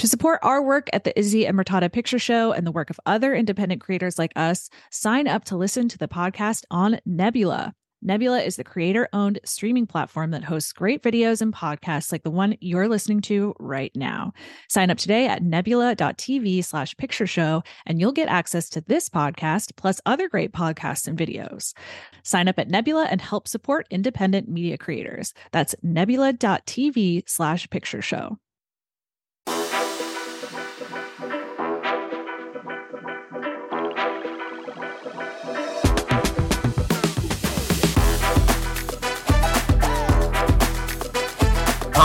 To support our work at the Izzy and Murtada Picture Show and the work of other independent creators like us, sign up to listen to the podcast on Nebula. Nebula is the creator owned streaming platform that hosts great videos and podcasts like the one you're listening to right now. Sign up today at nebula.tv slash picture show, and you'll get access to this podcast plus other great podcasts and videos. Sign up at Nebula and help support independent media creators. That's nebula.tv slash picture show.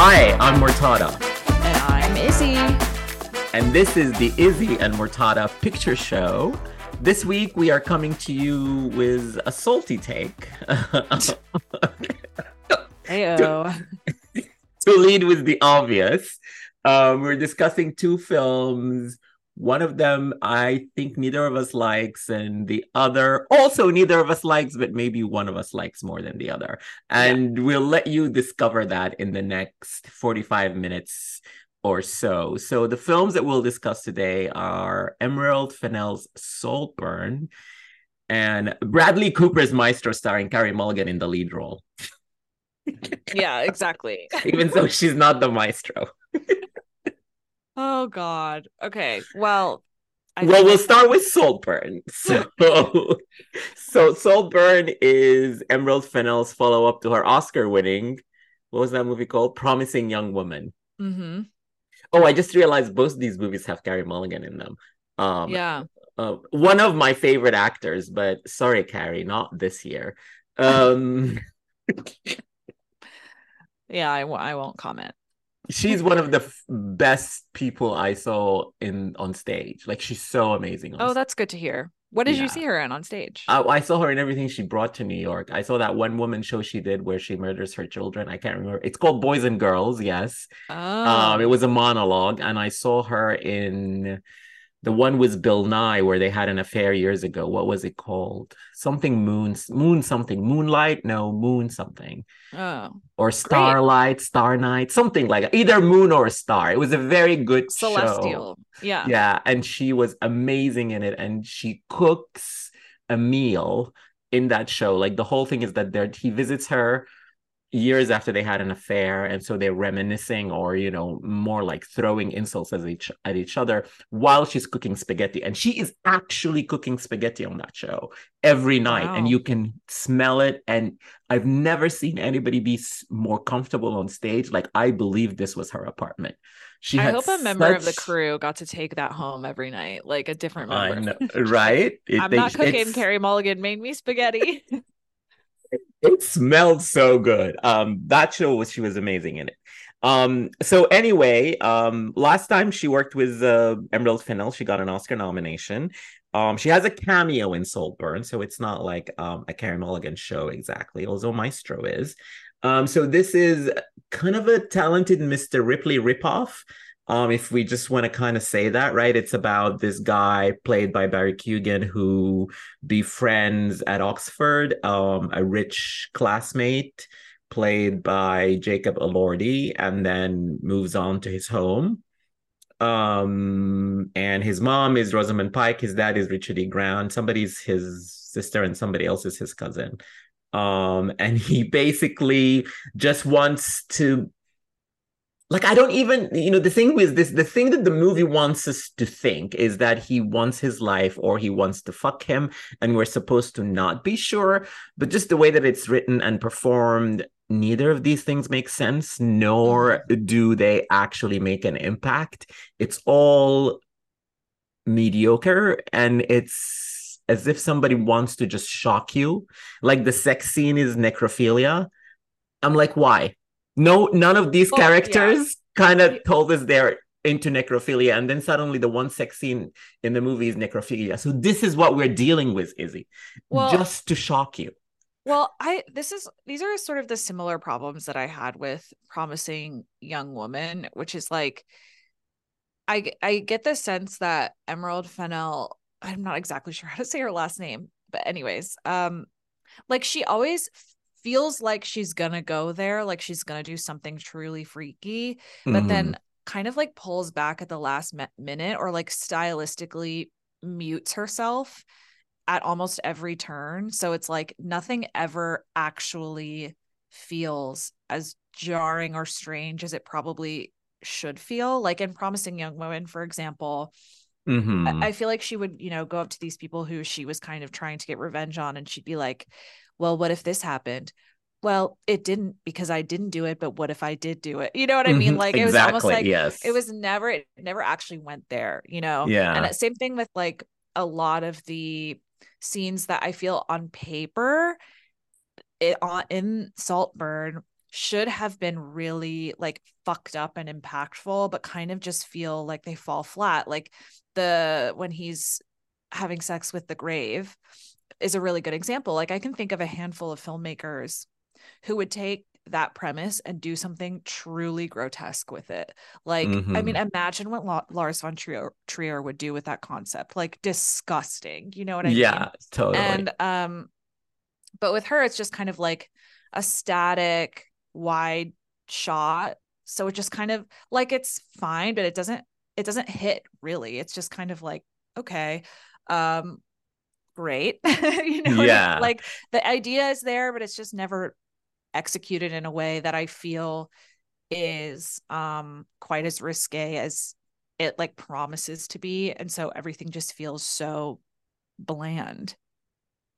Hi, I'm Murtada. And I'm Izzy. And this is the Izzy and Murtada Picture Show. This week we are coming to you with a salty take. Heyo. to lead with the obvious, um, we're discussing two films. One of them I think neither of us likes, and the other also neither of us likes, but maybe one of us likes more than the other. And we'll let you discover that in the next 45 minutes or so. So the films that we'll discuss today are Emerald Fennell's Saltburn and Bradley Cooper's Maestro starring Carey Mulligan in the lead role. yeah, exactly. Even though she's not the maestro. Oh God. Okay. Well. I well, we'll start with Saltburn. So, so Saltburn is Emerald Fennell's follow-up to her Oscar-winning. What was that movie called? Promising Young Woman. Mm-hmm. Oh, I just realized both these movies have Carey Mulligan in them. Um, Yeah. uh, one of my favorite actors, but sorry, Carey, not this year. Um, Yeah. I w- I won't comment. She's one of the f- best people I saw in on stage. Like she's so amazing. Oh, stage. that's good to hear. What did Yeah. you see her in on stage? I, I saw her in everything she brought to New York. I saw that one woman show she did where she murders her children. I can't remember. It's called Boys and Girls. Yes. oh. Um, it was a monologue, and I saw her in the one with Bill Nighy where they had an affair years ago. What was it called? Something moon moon something moonlight? No, moon something Oh. or starlight, star night, something like that. Either moon or star. It was a very good show. Celestial. Yeah. Yeah, and she was amazing in it, and she cooks a meal in that show. Like the whole thing is that there he visits her years after they had an affair, and so they're reminiscing, or you know, more like throwing insults at each at each other while she's cooking spaghetti, and she is actually cooking spaghetti on that show every night, and you can smell it. And I've never seen anybody be more comfortable on stage. Like I believe this was her apartment. She I hope a member of the crew got to take that home every night, like a different member. Know, right? It- I'm they- not cooking. it's- Carey Mulligan made me spaghetti. It smelled so good. Um, that show was she was amazing in it. Um, so anyway, um, last time she worked with uh, Emerald Fennell, she got an Oscar nomination. Um, she has a cameo in Saltburn, so it's not like um a Carey Mulligan show exactly, although Maestro is. Um, so this is kind of a talented Mr. Ripley ripoff. Um, if we just want to kind of say that, right? It's about this guy played by Barry Keoghan who befriends at Oxford um, a rich classmate played by Jacob Elordi, and then moves on to his home. Um, and his mom is Rosamund Pike, his dad is Richard E. Grant, somebody's his sister, and somebody else is his cousin. Um, and he basically just wants to like I don't even you know the thing with this the thing that the movie wants us to think is that he wants his life or he wants to fuck him and we're supposed to not be sure but just the way that it's written and performed neither of these things make sense nor mm-hmm. do they actually make an impact. It's all mediocre and it's as if somebody wants to just shock you. Like the sex scene is necrophilia. I'm like why no none of these Well, yeah. characters kind of told us they're into necrophilia and then suddenly the one sex scene in the movie is necrophilia. So this is what we're dealing with izzy. Well- just to shock you. Well, I this is these are sort of the similar problems that I had with promising young woman, which is like i i get the sense that Emerald Fennell I'm not exactly sure how to say her last name, but anyways, um like she always feels like she's gonna go there, like she's gonna do something truly freaky, but Mhm. then kind of like pulls back at the last me- minute or like stylistically mutes herself at almost every turn. So it's like nothing ever actually feels as jarring or strange as it probably should feel. Like in Promising Young Woman, for example, Mhm. I, I feel like she would, you know, go up to these people who she was kind of trying to get revenge on, and she'd be like, Well, what if this happened? Well, it didn't because I didn't do it, but what if I did do it? You know what I mean? Mhm. Like it was almost like yes. it was never, it never actually went there, you know? Yeah. And that same thing with like a lot of the scenes that I feel on paper it on in Saltburn should have been really like fucked up and impactful, but kind of just feel like they fall flat. Like the when he's having sex with the grave is a really good example. Like I can think of a handful of filmmakers who would take that premise and do something truly grotesque with it. Like, I mean, imagine what La- Lars von Trier, Trier would do with that concept. Like, disgusting. You know what I mean? yeah, totally. and um but with her it's just kind of like a static wide shot. So it just kind of like it's fine but it doesn't it doesn't hit really. It's just kind of like okay um great. You know Yeah. like the idea is there but it's just never executed in a way that i feel is um quite as risque as it like promises to be. And so everything just feels so bland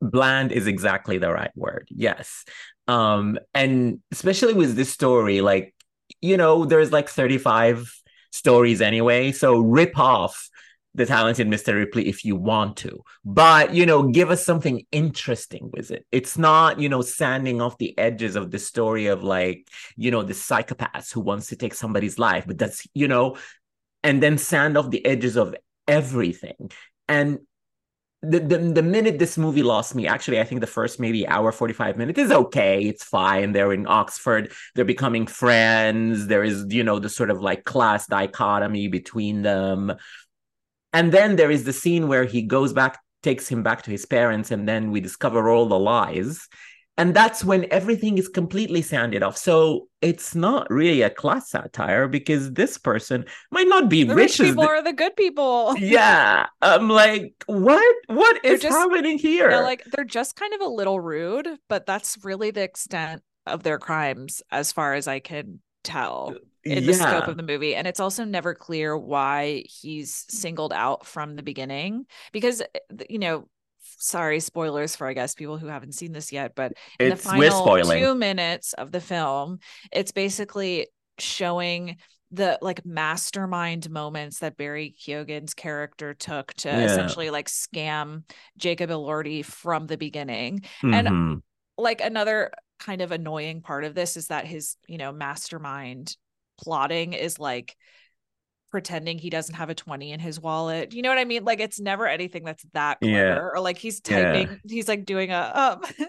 bland is exactly the right word. Yes. Um and especially with this story like you know there's like 35 stories anyway so rip off the talented mr ripley if you want to. But you know give us something interesting with it. It's not you know sanding off the edges of the story of like you know the psychopath who wants to take somebody's life but that's you know and then sand off the edges of everything. And the, the the minute this movie lost me, actually, I think the first maybe hour, 45 minutes is okay. It's fine. They're in Oxford, they're becoming friends. There is, you know, the sort of like class dichotomy between them. And then there is the scene where he goes back, takes him back to his parents, and then we discover all the lies. And that's when everything is completely sanded off. So it's not really a class satire because this person might not be the rich rich as people the- are the good people yeah i'm like what what is just- happening here They're like they're just kind of a little rude, but that's really the extent of their crimes as far as I can tell in the scope of the movie. And it's also never clear why he's singled out from the beginning because eh, you know, sorry, spoilers for I guess people who haven't seen this yet, but in it's the final spoiling two minutes of the film, it's basically showing the like mastermind moments that Barry Keoghan's character took to Yeah. essentially like scam Jacob Elordi from the beginning. and- Mhm. Like another kind of annoying part of this is that his, you know, mastermind plotting is like pretending he doesn't have a 20 in his wallet. You know what I mean? Like it's never anything that's that clever Yeah. or like he's Yeah. typing he's like doing a um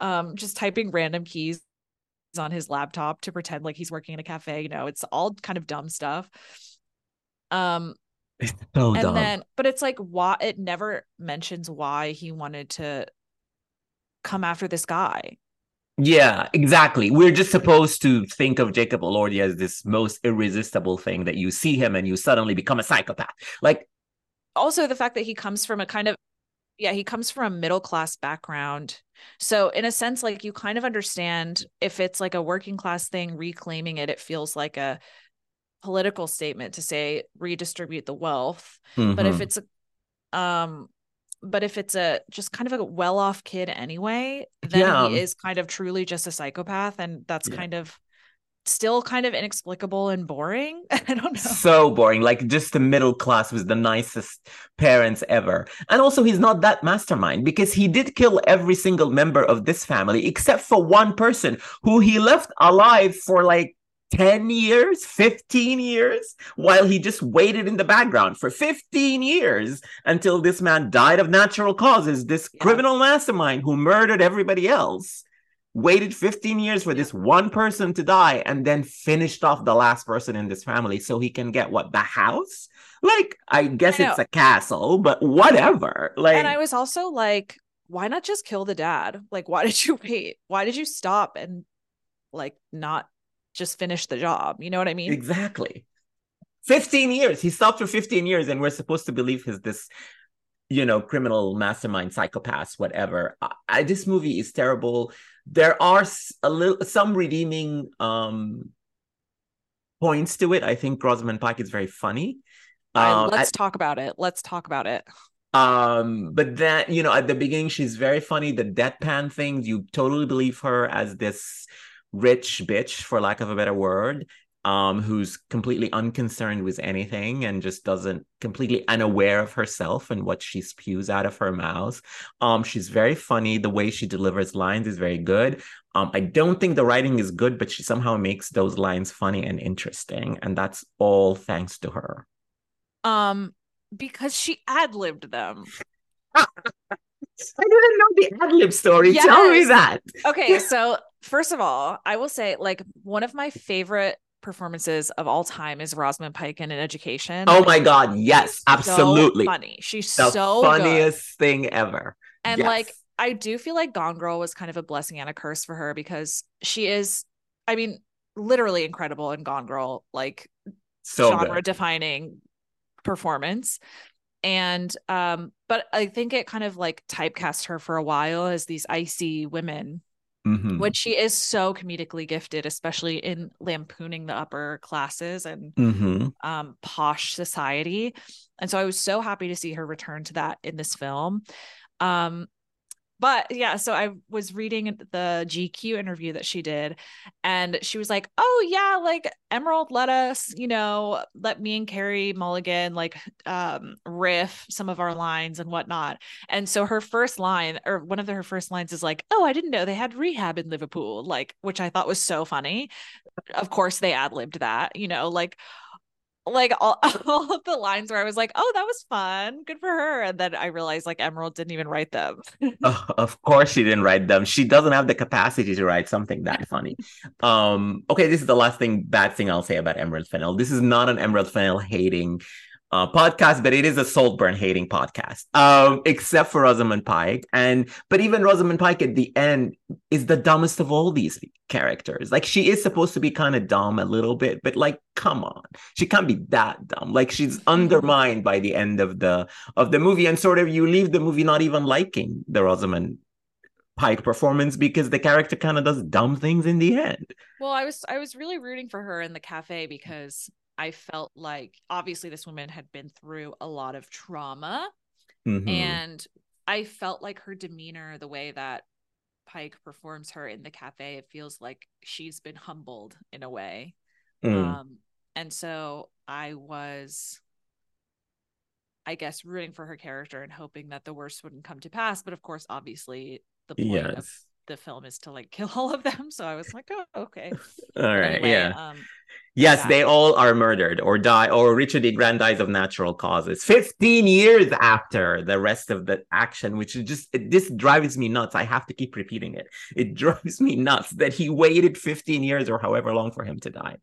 um just typing random keys on his laptop to pretend like he's working in a cafe, you know. It's all kind of dumb stuff. Um it's so and dumb then but it's like why it never mentions why he wanted to come after this guy. Yeah exactly. We're just supposed to think of jacob elordi as this most irresistible thing that you see him and you suddenly become a psychopath. Like also the fact that he comes from a kind of yeah he comes from a middle class background. So in a sense like you kind of understand if it's like a working class thing reclaiming it it feels like a political statement to say redistribute the wealth. But if mhm. it's a um but if it's a just kind of a well-off kid anyway then Yeah. he is kind of truly just a psychopath and that's Yeah. kind of still kind of inexplicable and boring i don't know so boring like just the middle class was the nicest parents ever and also he's not that mastermind because he did kill every single member of this family except for one person who he left alive for like 10 years 15 years while he just waited in the background for 15 years until this man died of natural causes this Yeah. criminal mastermind who murdered everybody else waited 15 years for this one person to die and then finished off the last person in this family so he can get what the house like i guess I it's a castle but whatever like and I was also like, why not just kill the dad? Like, why did you wait? Why did you stop and like not just finish the job? You know what I mean? exactly 15 years. He stopped for 15 years, and we're supposed to believe he's this, you know, criminal mastermind, psychopath, whatever. I, I, this movie is terrible. There are a little some redeeming um points to it. I think Rosamund Pike is very funny. Um, let's talk about it. Let's talk about it. Um, but that you know, at the beginning, she's very funny. The deadpan things, you totally believe her as this rich bitch, for lack of a better word um, who's completely unconcerned with anything and just doesn't completely unaware of herself and what she spews out of her mouth. Um, she's very funny. The way she delivers lines is very good. Um, I don't think the writing is good, but she somehow makes those lines funny and interesting, and that's all thanks to her. Um, because she ad libbed them. I didn't know the ad lib story. Yes. Tell me that. Okay, so first of all, I will say like one of my favorite performances of all time is Rosamund Pike in Education. Oh my god, yes, absolutely. So funny. She's the so funniest good. thing ever. And yes. like I do feel like Gone Girl was kind of a blessing and a curse for her because she is I mean literally incredible in Gone Girl, like so genre defining performance. And um but I think it kind of like typecast her for a while as these icy women mm-hmm. which she is so comedically gifted, especially in lampooning the upper classes and mm-hmm. um, posh society. And so I was so happy to see her return to that in this film. Um, but yeah, so I was reading the GQ interview that she did, and she was like, "Oh yeah, like Emerald let us, you know, let me and Carey Mulligan like um, riff some of our lines and whatnot." And so her first line, or one of the, her first lines, is like, "Oh, I didn't know they had rehab in Liverpool," like, which I thought was so funny. Of course, they ad libbed that, you know, like like all, all of the lines where I was like, oh, that was fun. Good for her. And then I realized like Emerald didn't even write them. oh, of course she didn't write them. She doesn't have the capacity to write something that funny. um, okay, this is the last thing, bad thing I'll say about Emerald Fennell. This is not an Emerald Fennell hating uh, podcast, but it is a Saltburn hating podcast, um, except for Rosamund Pike. And but even Rosamund Pike at the end is the dumbest of all these characters. Like she is supposed to be kind of dumb a little bit, but like, come on, she can't be that dumb. Like she's undermined by the end of the of the movie, and sort of you leave the movie not even liking the Rosamund Pike performance because the character kind of does dumb things in the end. Well, I was I was really rooting for her in the cafe because I felt like obviously this woman had been through a lot of trauma. Mm-hmm. And I felt like her demeanor, the way that Pike performs her in the cafe, it feels like she's been humbled in a way. Mm. Um, and so I was, I guess, rooting for her character and hoping that the worst wouldn't come to pass. But of course, obviously, the point yes. of the film is to like kill all of them. So I was like, oh, okay. all right. Anyway, yeah. Um, Yes, yeah. they all are murdered or die, or Richard E. Grant dies of natural causes. 15 years after the rest of the action, which is just, it, this drives me nuts. I have to keep repeating it. It drives me nuts that he waited 15 years or however long for him to die.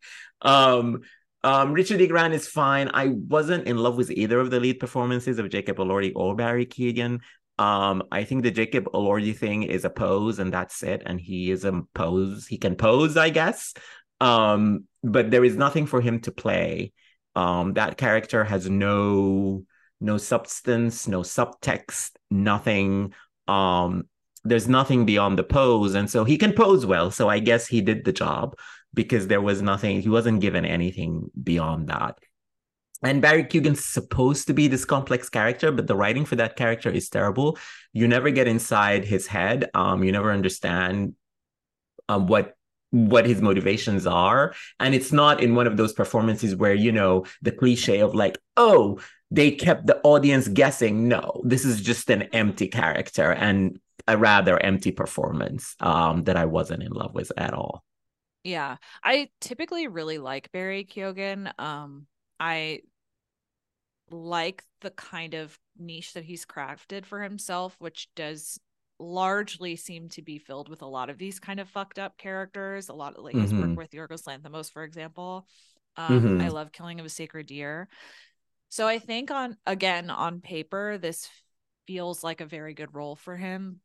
Um, um, Richard E. Grant is fine. I wasn't in love with either of the lead performances of Jacob Elordi or Barry Keoghan. Um, I think the Jacob Elordi thing is a pose and that's it. And he is a pose. He can pose, I guess. Um, but there is nothing for him to play. Um, that character has no no substance, no subtext, nothing. Um, there's nothing beyond the pose, and so he can pose well. So I guess he did the job because there was nothing. He wasn't given anything beyond that. And Barry Keoghan's supposed to be this complex character, but the writing for that character is terrible. You never get inside his head. Um, you never understand um, what what his motivations are and it's not in one of those performances where you know the cliche of like oh they kept the audience guessing no this is just an empty character and a rather empty performance um, that i wasn't in love with at all yeah i typically really like barry keoghan um, i like the kind of niche that he's crafted for himself which does largely seem to be filled with a lot of these kind of fucked up characters. A lot of like mm-hmm. his work mm-hmm. with Yorgos Lanthimos, for example. Um, mm-hmm. I love Killing of a Sacred Deer. So I think on again on paper, this feels like a very good role for him.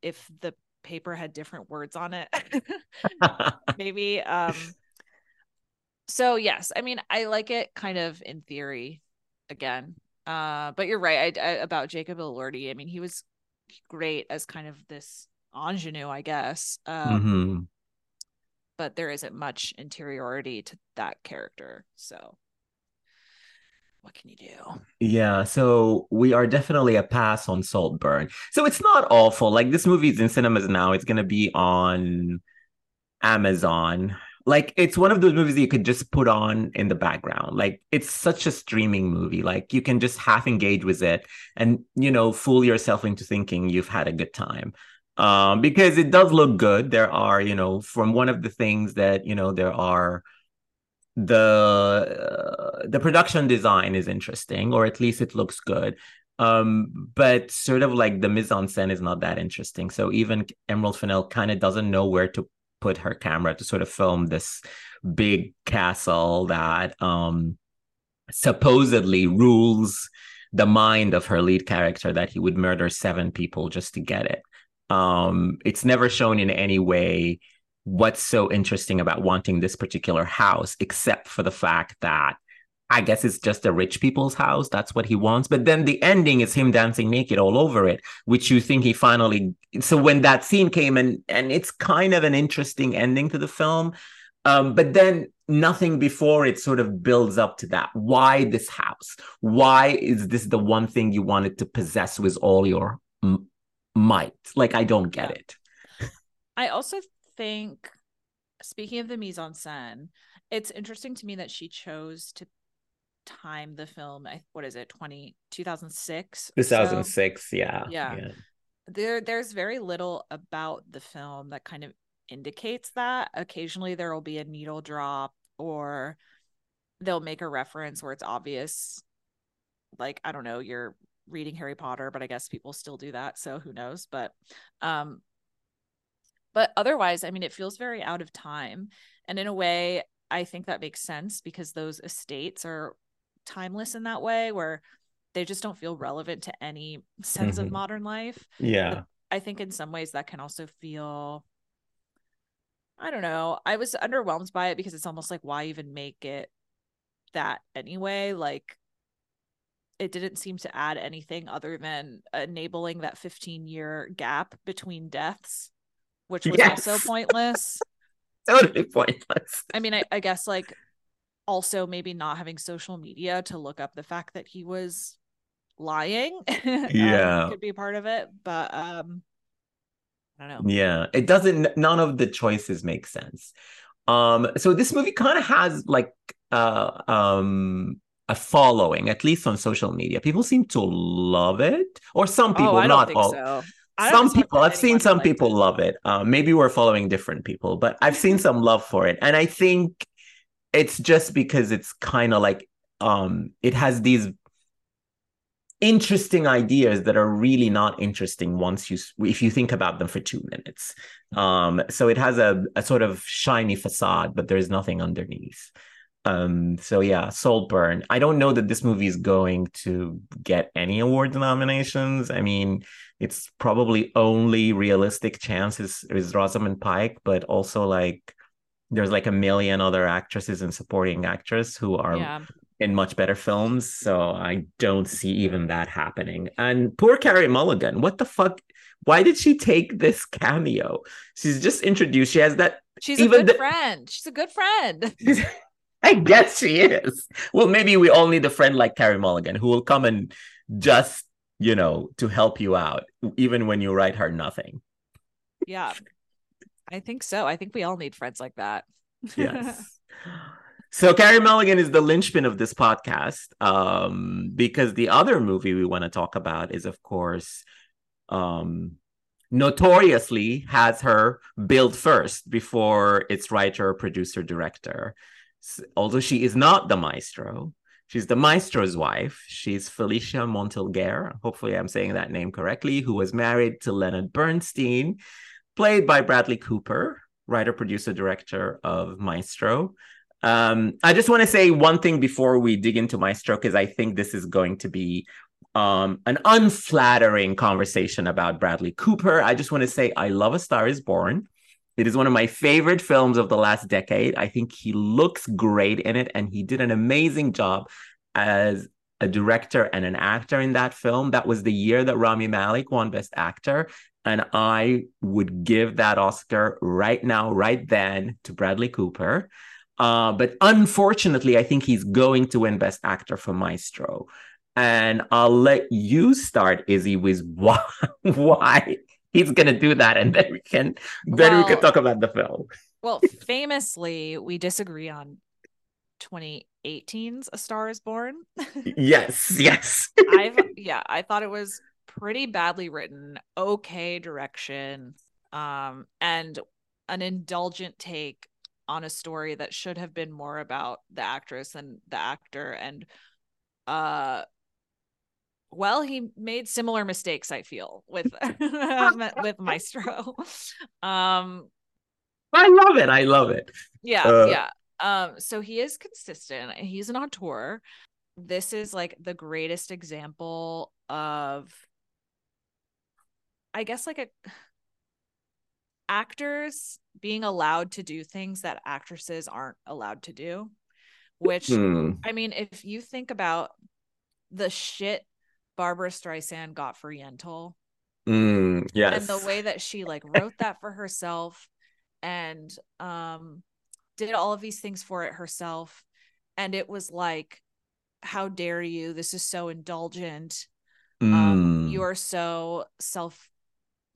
If the paper had different words on it, maybe. Um, so yes, I mean I like it kind of in theory again. Uh but you're right I, I, about Jacob Elordi. I mean he was great as kind of this ingenue, I guess. Um Mm-hmm. but there isn't much interiority to that character. So what can you do? Yeah, so we are definitely a pass on Saltburn. So it's not awful. Like this movie's in cinemas now. It's gonna be on Amazon. Like it's one of those movies you could just put on in the background. Like it's such a streaming movie. Like you can just half engage with it and you know fool yourself into thinking you've had a good time. Um, because it does look good. There are, you know, from one of the things that, you know, there are the uh, the production design is interesting, or at least it looks good. Um, but sort of like the mise en scène is not that interesting. So even Emerald Fennell kind of doesn't know where to put her camera to sort of film this big castle that um supposedly rules the mind of her lead character that he would murder seven people just to get it. Um, it's never shown in any way what's so interesting about wanting this particular house, except for the fact that I guess it's just a rich people's house. That's what he wants. But then the ending is him dancing naked all over it, which you think he finally. So when that scene came and and it's kind of an interesting ending to the film, um, but then nothing before it sort of builds up to that. Why this house? Why is this the one thing you wanted to possess with all your m- might? Like I don't get it. I also think, speaking of the mise en scène, it's interesting to me that she chose to time the film. What is it, 20, 2006? 2006, so, yeah, yeah. Yeah. There, there's very little about the film that kind of indicates that. Occasionally there will be a needle drop or they'll make a reference where it's obvious. Like, I don't know, you're reading Harry Potter, but I guess people still do that. So who knows? But um, but otherwise, I mean, it feels very out of time. And in a way, I think that makes sense because those estates are timeless in that way where they just don't feel relevant to any sense mm-hmm. of modern life. Yeah. But I think in some ways that can also feel I don't know. I was underwhelmed by it because it's almost like why even make it that anyway? Like it didn't seem to add anything other than enabling that 15 year gap between deaths which was yes. also pointless. totally pointless. I mean, I, I guess like also maybe not having social media to look up the fact that he was lying. Yeah. um, could be part of it. But um I don't know. Yeah. It doesn't none of the choices make sense. Um, so this movie kind of has like uh um a following, at least on social media. People seem to love it, or some oh, people, oh, not all. So some people i've seen some people it. love it uh, maybe we're following different people but i've seen some love for it and i think it's just because it's kind of like um it has these interesting ideas that are really not interesting once you if you think about them for two minutes. Um so it has a, a sort of shiny facade but there's nothing underneath. Um so yeah saltburn. I don't know that this movie is going to get any award nominations. I mean it's probably only realistic chance is, is Rosamund Pike, but also like there's like a million other actresses and supporting actors who are yeah. in much better films. So I don't see even that happening. And poor Carey Mulligan, what the fuck? Why did she take this cameo? She's just introduced. She has that. She's even a good the- friend. She's a good friend. I guess she is. Well, maybe we all need a friend like Carey Mulligan who will come and just you know, to help you out, even when you write her nothing. Yeah, I think so. I think we all need friends like that. yes. So Carey Mulligan is the linchpin of this podcast, um, because the other movie we want to talk about is, of course, um, notoriously has her billed first before its writer, producer, director. Although she is not the maestro, She's the maestro's wife. She's Felicia Montealegre. Hopefully, I'm saying that name correctly, who was married to Leonard Bernstein, played by Bradley Cooper, writer, producer, director of Maestro. Um, I just want to say one thing before we dig into Maestro, because I think this is going to be um, an unflattering conversation about Bradley Cooper. I just want to say I love A Star is Born. It is one of my favorite films of the last decade. I think he looks great in it, and he did an amazing job as a director and an actor in that film. That was the year that Rami Malek won Best Actor. And I would give that Oscar right now, right then, to Bradley Cooper. Uh, but unfortunately, I think he's going to win Best Actor for Maestro. And I'll let you start, Izzy, with why, why he's going to do that, and then we can then well, we can talk about the film. Well, famously, we disagree on 2018's A Star Is Born. yes, yes. I've yeah, I thought it was pretty badly written, okay direction, um, and an indulgent take on a story that should have been more about the actress than the actor. And uh well he made similar mistakes i feel with with maestro. Um i love it. I love it. Yeah uh, yeah. Um so he is consistent. He's an auteur. This is like the greatest example of i guess like a actors being allowed to do things that actresses aren't allowed to do which hmm. i mean if you think about the shit Barbara streisand got for yentl mm, yes and the way that she like wrote that for herself and um did all of these things for it herself and it was like how dare you this is so indulgent mm. um you are so self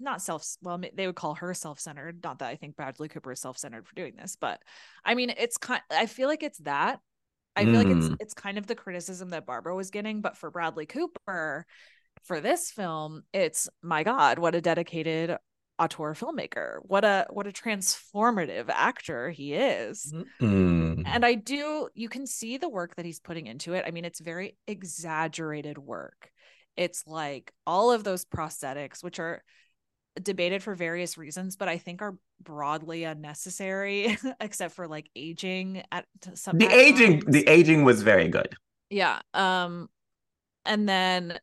not self well they would call her self-centered not that i think bradley cooper is self-centered for doing this but i mean it's kind i feel like it's that i feel mm. like it's mm. it's kind of the criticism that barbara was getting but for bradley cooper for this film it's my god what a dedicated auteur filmmaker what a what a transformative actor he is mm. and i do you can see the work that he's putting into it i mean it's very exaggerated work it's like all of those prosthetics which are debated for various reasons, but I think are broadly unnecessary, except for like aging at some. The aging, times. the aging was very good. Yeah. Um, and then,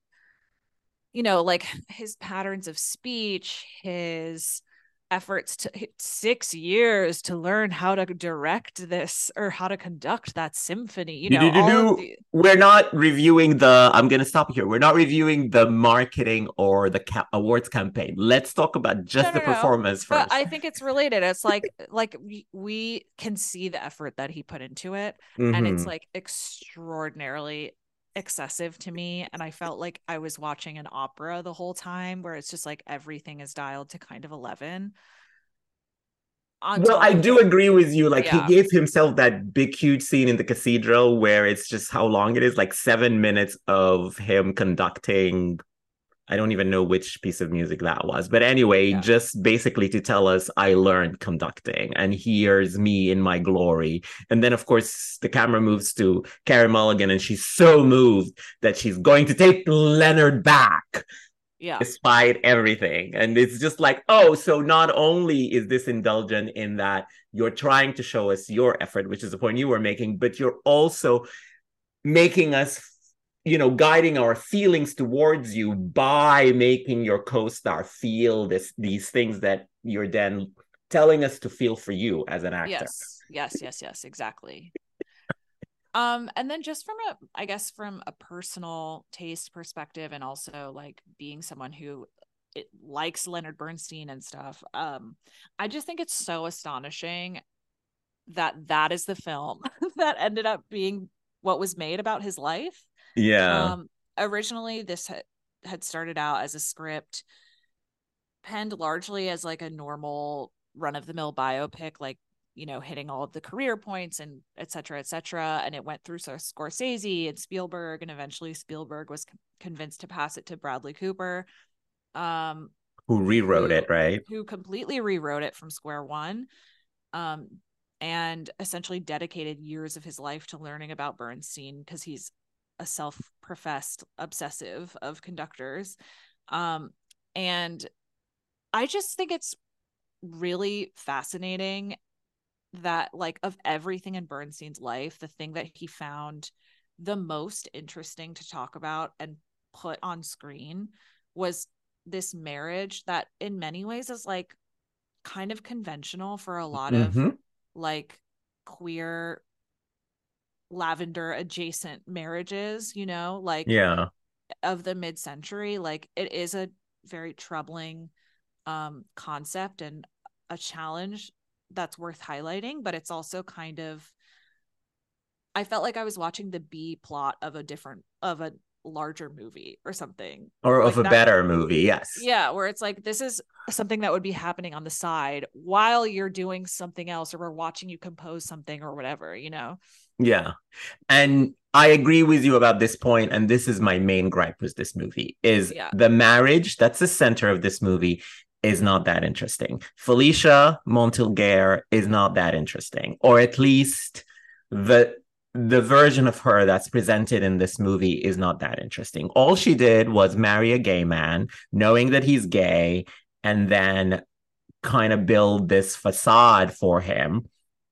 you know, like his patterns of speech, his efforts to six years to learn how to direct this or how to conduct that symphony you know the... we're not reviewing the i'm going to stop here we're not reviewing the marketing or the ca- awards campaign let's talk about just no, no, the performance no. first but i think it's related it's like like we, we can see the effort that he put into it mm-hmm. and it's mm-hmm. like extraordinarily excessive to me and i felt like i was watching an opera the whole time where it's just like everything is dialed to kind of 11 well i do agree with you like yeah. he gave himself that big huge scene in the cathedral where it's just how long it is like seven minutes of him conducting I don't even know which piece of music that was. But anyway, yeah. just basically to tell us I learned conducting and here's me in my glory. And then, of course, the camera moves to Carey Mulligan and she's so moved that she's going to take Leonard back. Yeah. Despite everything. And it's just like, oh, so not only is this indulgent in that you're trying to show us your effort, which is the point you were making, but you're also making us you know guiding our feelings towards you by making your co-star feel this these things that you're then telling us to feel for you as an actor. Yes yes yes yes exactly. Um and then just from a i guess from a personal taste perspective and also like being someone who it likes leonard bernstein and stuff um i just think it's so astonishing that that is the film that ended up being what was made about his life yeah. Um, originally, this had, had started out as a script penned largely as like a normal run of the mill biopic, like, you know, hitting all of the career points and et cetera, et cetera. And it went through Scorsese and Spielberg, and eventually Spielberg was convinced to pass it to Bradley Cooper. Um, who rewrote who, it, right? Who completely rewrote it from square one. Um, and essentially dedicated years of his life to learning about Bernstein because he's a self-professed obsessive of conductors um and i just think it's really fascinating that like of everything in bernstein's life the thing that he found the most interesting to talk about and put on screen was this marriage that in many ways is like kind of conventional for a lot of Mhm. like queer lavender adjacent marriages, you know, like Yeah. of the mid-century. Like it is a very troubling um concept and a challenge that's worth highlighting, but it's also kind of I felt like I was watching the B plot of a different of a larger movie or something. Or Like of a that- better movie, yes. Yeah, where it's like this is something that would be happening on the side while you're doing something else or we're watching you compose something or whatever, you know. Yeah. And I agree with you about this point, and this is my main gripe with this movie is Yeah. the marriage that's the center of this movie is not that interesting. Felicia Montealegre is not that interesting, or at least the the version of her that's presented in this movie is not that interesting. All she did was marry a gay man, knowing that he's gay, and then kind of build this facade for him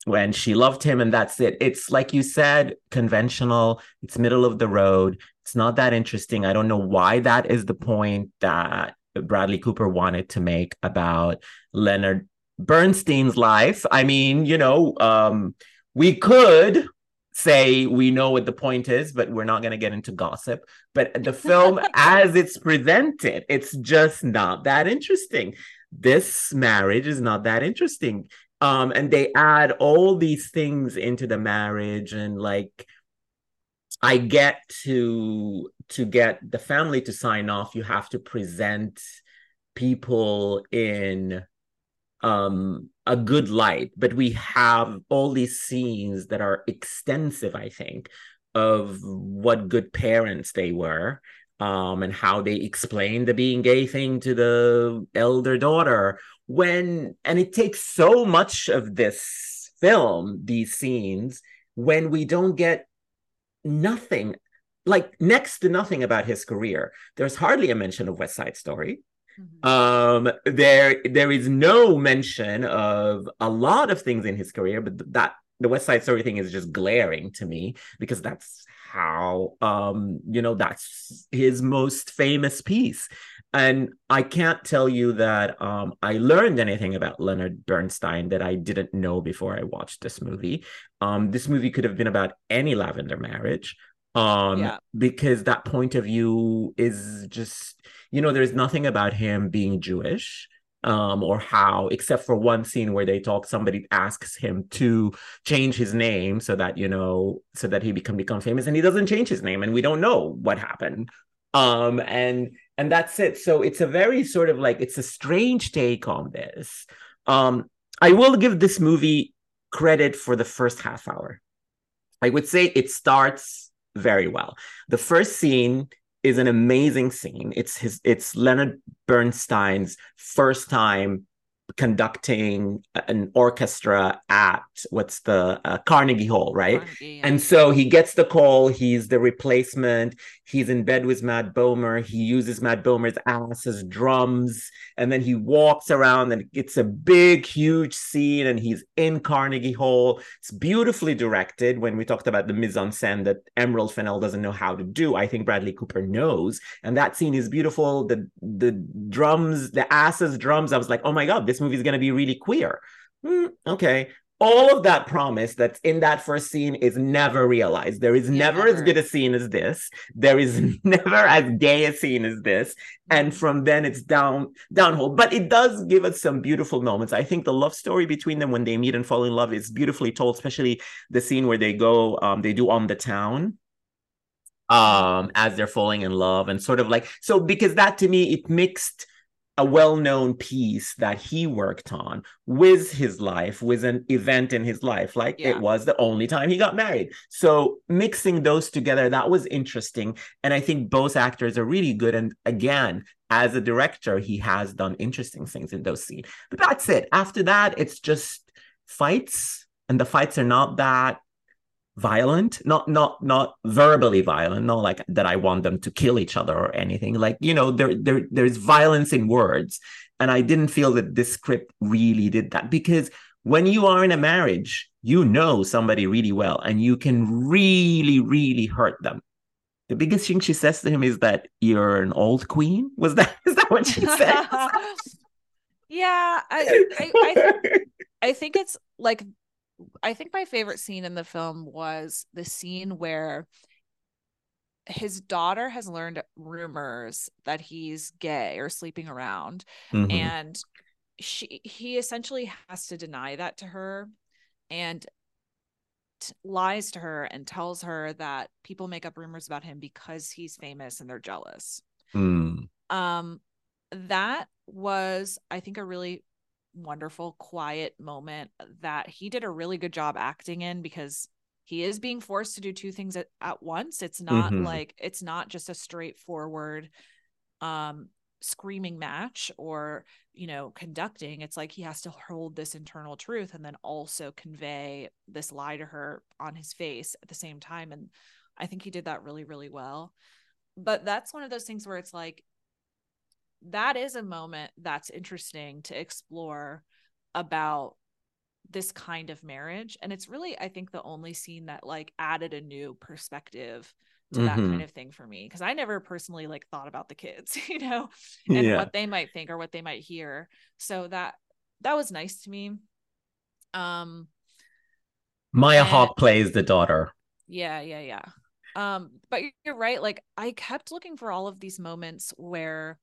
when she loved him and that's it. It's like you said conventional. It's middle of the road. It's not that interesting. I don't know why that is the point that bradley cooper wanted to make about leonard bernstein's life. I mean you know um we could say we know what the point is but we're not going to get into gossip. But the film as it's presented it's just not that interesting. This marriage is not that interesting um and they add all these things into the marriage and like i get to to get the family to sign off you have to present people in um a good light. But we have all these scenes that are extensive i think of what good parents they were um and how they explain the being gay thing to the elder daughter when and it takes so much of this film these scenes when we don't get nothing like next to nothing about his career there's hardly a mention of west side story Mhm. um there there is no mention of a lot of things in his career but that the west side story thing is just glaring to me because that's how um you know that's his most famous piece. And i can't tell you that um i learned anything about leonard bernstein that i didn't know before i watched this movie. Um this movie could have been about any lavender marriage um Yeah. because that point of view is just you know there's nothing about him being jewish um or how except for one scene where they talk somebody asks him to change his name so that you know so that he become become famous and he doesn't change his name and we don't know what happened. Um and and that's it. So it's a very sort of like it's a strange take on this. Um i will give this movie credit for the first half hour. I would say it starts very well. The first scene is an amazing scene. It's his it's leonard bernstein's first time conducting an orchestra at what's the uh, carnegie hall right Carnegie, and so he gets the call. He's the replacement. He's in bed with Matt Bomer. He uses Matt Bomer's ass as drums. And then he walks around and it's a big, huge scene. And he's in Carnegie Hall. It's beautifully directed. When we talked about the mise en scène that Emerald Fennell doesn't know how to do, I think Bradley Cooper knows. And that scene is beautiful. The, the drums, the asses drums, I was like, oh my God, this movie is going to be really queer. Hmm, okay all of that promise that's in that first scene is never realized. There is Yeah, never as good a scene as this. There is never as gay a scene as this. And from then it's down downhill. But it does give us some beautiful moments. I think the love story between them when they meet and fall in love is beautifully told, especially the scene where they go, um, they do on the town um as they're falling in love and sort of like so because that to me it mixed a well-known piece that he worked on with his life with an event in his life like Yeah. it was the only time he got married. So mixing those together that was interesting. And i think both actors are really good. And again as a director he has done interesting things in those scenes but that's it. After that it's just fights. And the fights are not that violent not not not verbally violent not like that i want them to kill each other or anything. Like you know there there there's violence in words. And i didn't feel that this script really did that because when you are in a marriage you know somebody really well and you can really really hurt them. The biggest thing she says to him is that you're an old queen? Was that is that what she said Yeah, I I, I, I think it's like I think my favorite scene in the film was the scene where his daughter has learned rumors that he's gay or sleeping around mm-hmm. and she he essentially has to deny that to her and t- lies to her and tells her that people make up rumors about him because he's famous and they're jealous mm. um that was i think a really wonderful quiet moment that he did a really good job acting in because he is being forced to do two things at, at once. It's not mm-hmm. like it's not just a straightforward um screaming match or you know conducting. It's like he has to hold this internal truth and then also convey this lie to her on his face at the same time. And i think he did that really really well. But that's one of those things where it's like that is a moment that's interesting to explore about this kind of marriage and it's really i think the only scene that like added a new perspective to mm-hmm. that kind mm-hmm. of thing for me because i never personally like thought about the kids you know and yeah. what they might think or what they might hear so that that was nice to me um maya and, hawke plays the daughter yeah yeah yeah um but you're right like i kept looking for all of these moments where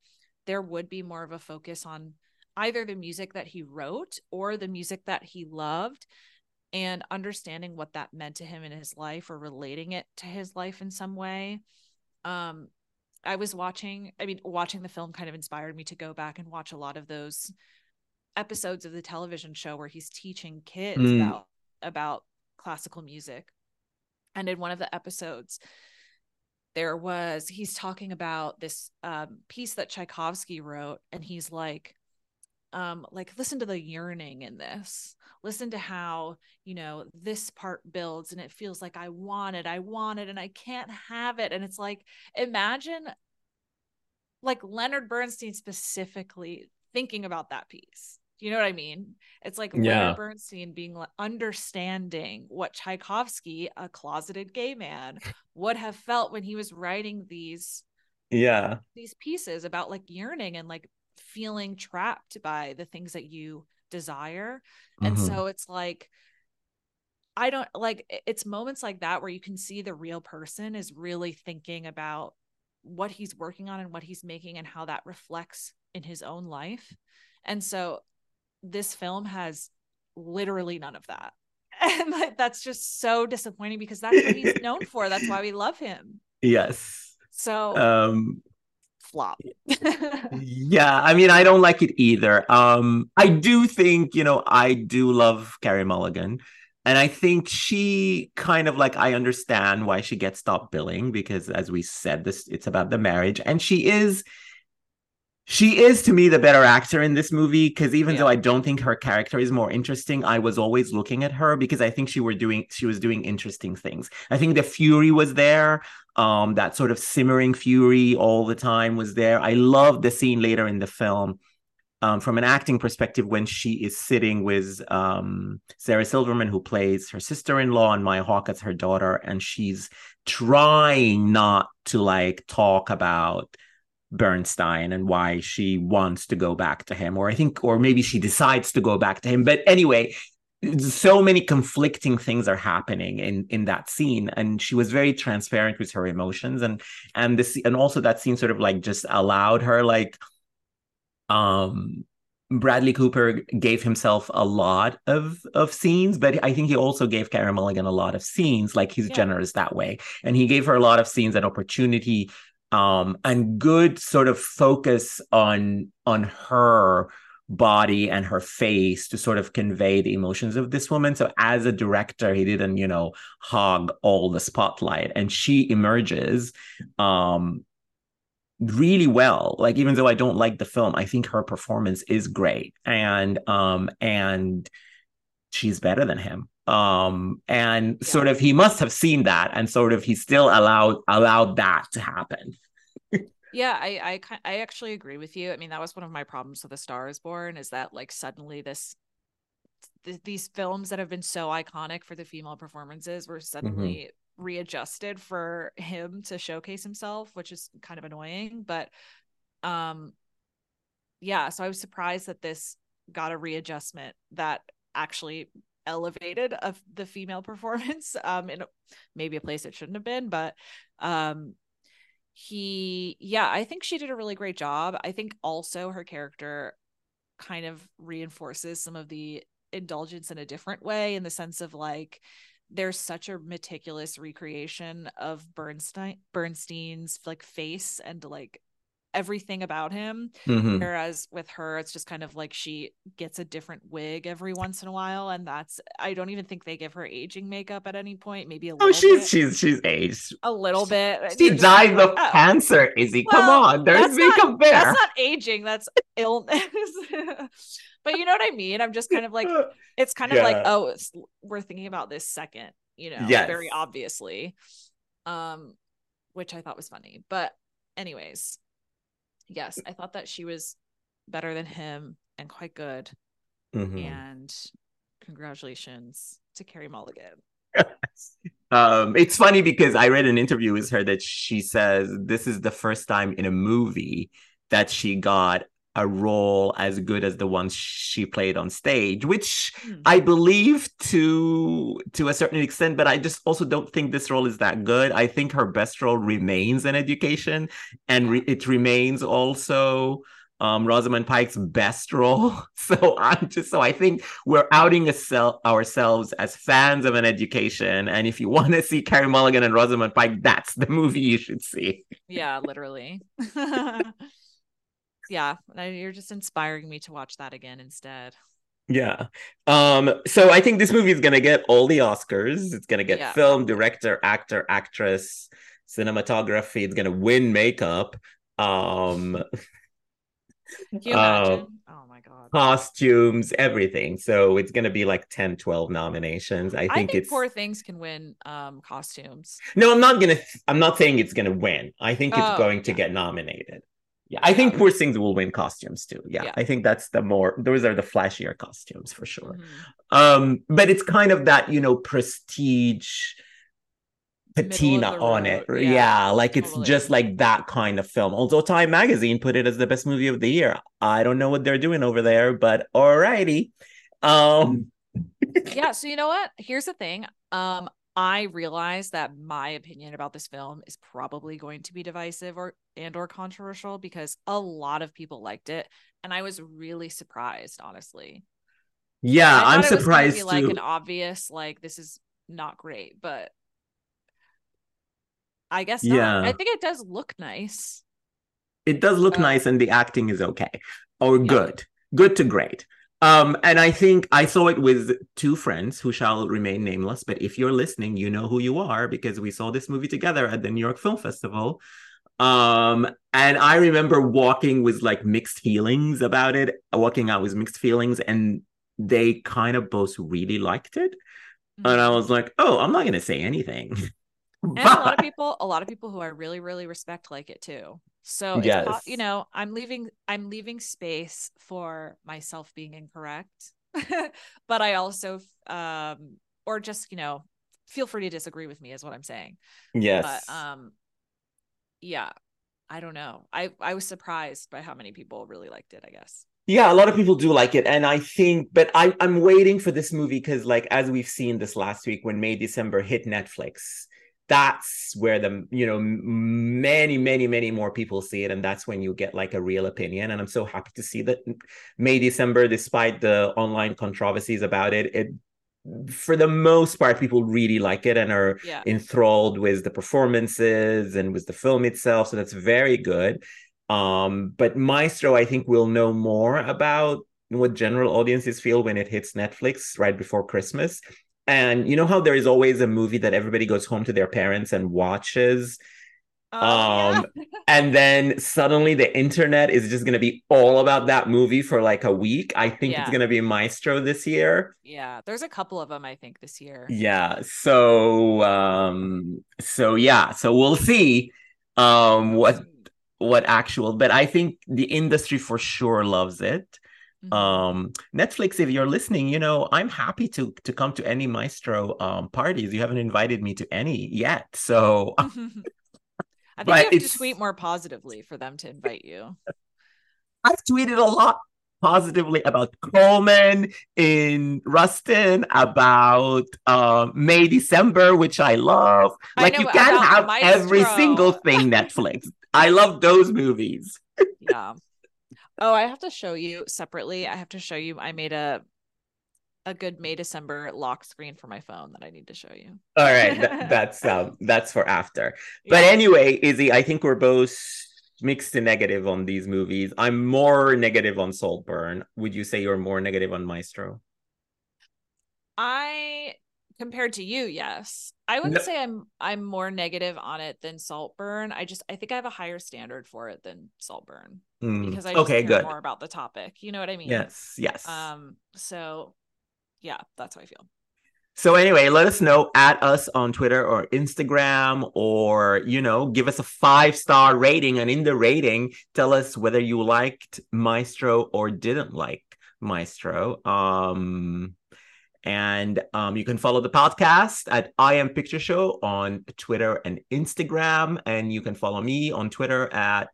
there would be more of a focus on either the music that he wrote or the music that he loved and understanding what that meant to him in his life or relating it to his life in some way um i was watching i mean watching the film kind of inspired me to go back and watch a lot of those episodes of the television show where he's teaching kids mm. about about classical music and in one of the episodes there was he's talking about this um, piece that Tchaikovsky wrote, and he's like, um, like listen to the yearning in this. Listen to how you know this part builds, and it feels like I want it, I want it, and I can't have it. And it's like imagine like Leonard Bernstein specifically thinking about that piece you know what I mean? It's like yeah. Leonard Bernstein being like understanding what Tchaikovsky, a closeted gay man, would have felt when he was writing these yeah these pieces about like yearning and like feeling trapped by the things that you desire. Mm-hmm. And so it's like I don't like it's moments like that where you can see the real person is really thinking about what he's working on and what he's making and how that reflects in his own life. And so this film has literally none of that. And that's just so disappointing because that's what he's known for. That's why we love him. Yes. So um flop. yeah, I mean I don't like it either. Um I do think, you know, I do love Carey Mulligan. And I think she kind of like I understand why she gets stopped billing because as we said this it's about the marriage and she is she is to me the better actor in this movie because even yeah. though I don't think her character is more interesting, I was always looking at her because I think she were doing she was doing interesting things. I think the fury was there, um, that sort of simmering fury all the time was there. I love the scene later in the film. Um, from an acting perspective, when she is sitting with um, Sarah Silverman, who plays her sister-in-law, and Maya Hawke as her daughter, and she's trying not to like talk about Bernstein and why she wants to go back to him, or I think, or maybe she decides to go back to him. But anyway, so many conflicting things are happening in in that scene, and she was very transparent with her emotions, and and this and also that scene sort of like just allowed her like, um. Bradley Cooper gave himself a lot of of scenes, but I think he also gave Carey Mulligan a lot of scenes. Like he's yeah. generous that way, and he gave her a lot of scenes and opportunity um, and good sort of focus on on her body and her face to sort of convey the emotions of this woman. So as a director, he didn't, you know, hog all the spotlight, and she emerges um, really well. Like even though I don't like the film, I think her performance is great, and um, and she's better than him um and yeah. sort of he must have seen that and sort of he still allowed allowed that to happen yeah I, I i actually agree with you i mean that was one of my problems with the star is born is that like suddenly this th- these films that have been so iconic for the female performances were suddenly mm-hmm. readjusted for him to showcase himself which is kind of annoying but um yeah so i was surprised that this got a readjustment that actually elevated of the female performance um in maybe a place it shouldn't have been but um he yeah i think she did a really great job. I think also her character kind of reinforces some of the indulgence in a different way in the sense of like there's such a meticulous recreation of Bernstein Bernstein's like face and like everything about him. Mm-hmm. Whereas with her, it's just kind of like she gets a different wig every once in a while, and that's I don't even think they give her aging makeup at any point. Maybe a oh, little. Oh, she's bit. she's she's aged a little bit. She died of oh. cancer. Izzy, well, come on, there's makeup not, there. That's not aging. That's illness. but you know what I mean. I'm just kind of like it's kind of yeah. like oh, we're thinking about this second. You know, yes. very obviously. Um, which I thought was funny, but anyways yes, I thought that she was better than him and quite good. Mm-hmm. And congratulations to Carey Mulligan. um, it's funny because I read an interview with her that she says this is the first time in a movie that she got a role as good as the ones she played on stage which mm. i believe to to a certain extent but i just also don't think this role is that good i think her best role remains an education and re- it remains also um, Rosamund Pike's best role. So I'm just so I think we're outing ourselves as fans of an education. And if you want to see Carey Mulligan and Rosamund Pike, that's the movie you should see. Yeah, literally. yeah, you're just inspiring me to watch that again instead. Yeah. Um, so I think this movie is gonna get all the Oscars. It's gonna get yeah. film, director, actor, actress, cinematography. It's gonna win makeup. Um uh, oh my god. Costumes, everything. So it's gonna be like 10, 12 nominations. I think, I think it's poor things can win um costumes. No, I'm not gonna I'm not saying it's gonna win. I think it's oh, going to yeah. get nominated. Yeah, I think Poor Things will win costumes too. Yeah, yeah, I think that's the more those are the flashier costumes for sure. Mm-hmm. Um, but it's kind of that you know prestige patina on it. Yeah, yeah like it's just like that kind of film. Although Time Magazine put it as the best movie of the year. I don't know what they're doing over there, but alrighty. Um yeah, so you know what? Here's the thing. Um I realize that my opinion about this film is probably going to be divisive or and or controversial because a lot of people liked it and I was really surprised honestly. Yeah, I'm surprised too. Like an obvious like this is not great, but I guess not. yeah. I think it does look nice. It does look nice and the acting is okay or yeah. good. Good to great. Um, and I think I saw it with two friends who shall remain nameless. But if you're listening, you know who you are because we saw this movie together at the New York Film Festival. Um, and I remember walking with like mixed feelings about it, walking out with mixed feelings, and they kind of both really liked it. Mm-hmm. And I mm-hmm. was like, oh, I'm not going to say anything. and a lot of people a lot of people who i really really respect like it too. So yes. you know i'm leaving i'm leaving space for myself being incorrect. But i also um or just you know feel free to disagree with me is what i'm saying. Yes. but um yeah i don't know. I i was surprised by how many people really liked it i guess. Yeah a lot of people do like it. And i think but I, i'm waiting for this movie because like as we've seen this last week when may december hit netflix that's where the you know many many many more people see it and that's when you get like a real opinion and i'm so happy to see that may december despite the online controversies about it it for the most part people really like it and are yeah. enthralled with the performances and with the film itself so that's very good um but maestro i think we'll know more about what general audiences feel when it hits netflix right before christmas and you know how there is always a movie that everybody goes home to their parents and watches? Oh, um yeah. and then suddenly the internet is just going to be all about that movie for like a week i think yeah. it's going to be maestro this year yeah there's a couple of them i think this year yeah so um so yeah so we'll see um what what actual but i think the industry for sure loves it Mm-hmm. Um, Netflix, if you're listening, you know, I'm happy to to come to any Maestro um, parties. You haven't invited me to any yet. So I think you have to tweet more positively for them to invite you. I've tweeted a lot positively about Colman in Rustin, about uh, May December, which I love. Like know, you can't have Maestro. every single thing Netflix. I love those movies. yeah. Oh, I have to show you separately. I have to show you. I made a a good May December lock screen for my phone that I need to show you. All right, Th- that's um that's for after. But yeah. anyway, Izzy, I think we're both mixed to negative on these movies. I'm more negative on Saltburn. Would you say you're more negative on Maestro? I compared to you, yes. I wouldn't no. say I'm I'm more negative on it than Saltburn. I just I think I have a higher standard for it than Saltburn mm. because I okay, care good. more about the topic. You know what I mean? Yes, yes. Um. So, yeah, that's how I feel. So anyway, let us know at us on Twitter or Instagram, or you know, give us a five star rating. And in the rating, tell us whether you liked Maestro or didn't like Maestro. Um, and um, you can follow the podcast at I Am Picture Show on Twitter and Instagram, and you can follow me on Twitter at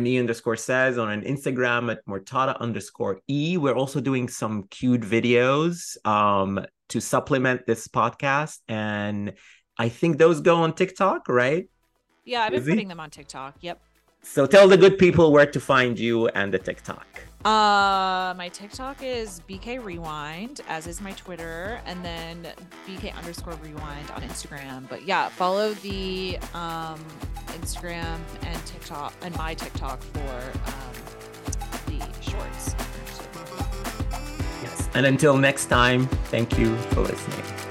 me underscore says on an Instagram at Murtada underscore e. We're also doing some cute videos. Um, to supplement this podcast. And I think those go on TikTok, right? Yeah, I've been Is putting it? them on TikTok. Yep. So tell the good people where to find you and the TikTok. Uh, my TikTok is BK Rewind, as is my Twitter, and then BK underscore Rewind on Instagram. But yeah, follow the um Instagram and TikTok and my TikTok for um the shorts. Yes. And until next time, thank you for listening.